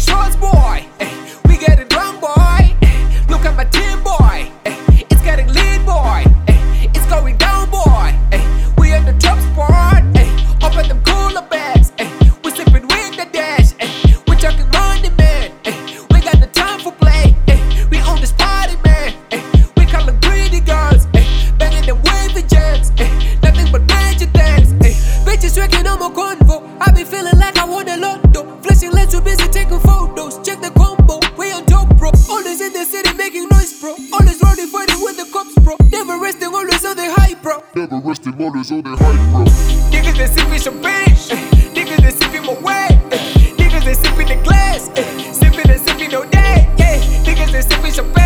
shorts, boy. Finalement, le zoo des hype, bro. Niggas, they sipping champagne. Eh, niggas, they sipping my way. Eh, niggas, they sipping the glass. Eh, sipping and sipping all day. Niggas, they sipping champagne.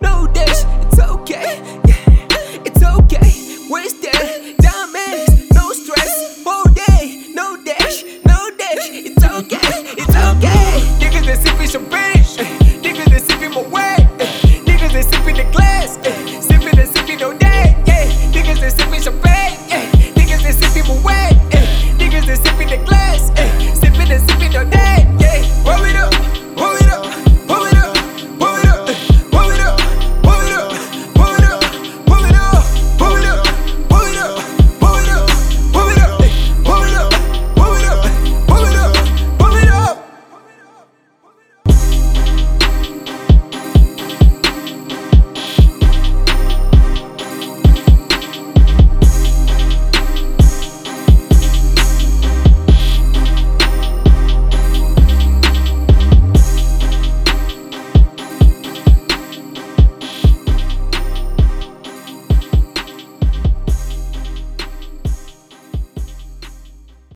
no dash, it's okay, yeah, it's okay, waste that, diamonds, no stress, whole day, no dash, no dash, it's okay, it's okay, niggas, they sipping champagne, niggas, they sipping my way.